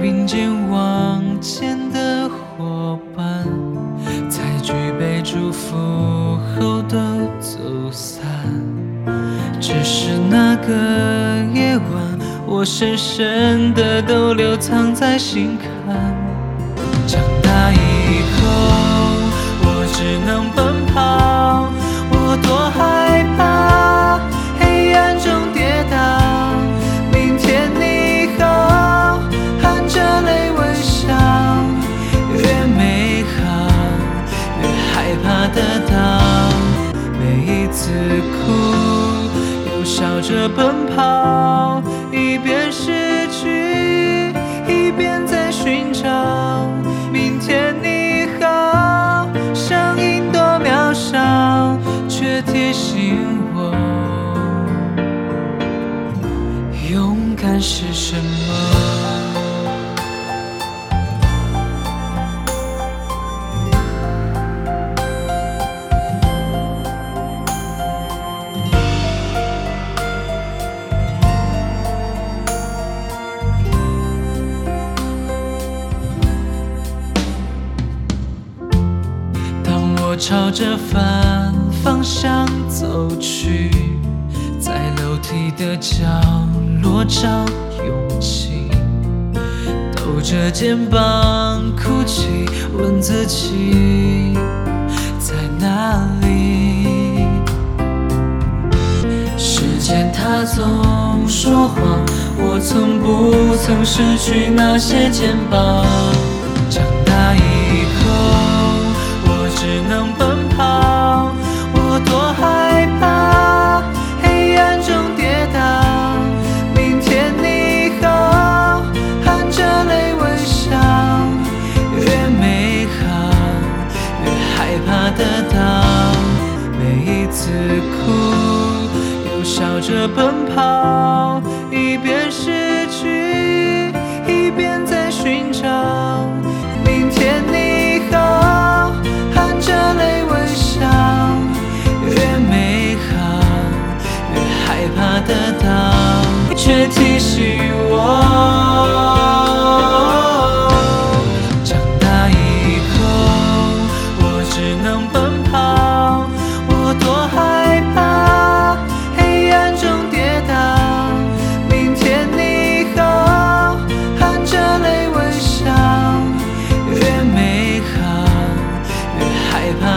并肩往前的伙伴，在举杯祝福后都走散。只是那个夜晚，我深深的都留藏在心坎。长大以后，我只能奔跑，我多害哭，又笑着奔跑，一边失去，一边在寻找。明天你好，声音多渺小，却提醒我，勇敢是什么。朝着反方向走去，在楼梯的角落找勇气，抖着肩膀哭泣，问自己在哪里。时间它总说谎，我从不曾失去那些肩膀。每一次哭，又笑着奔跑，一边失去，一边在寻找。明天你好，含着泪微笑，越美好越害怕得到，却提醒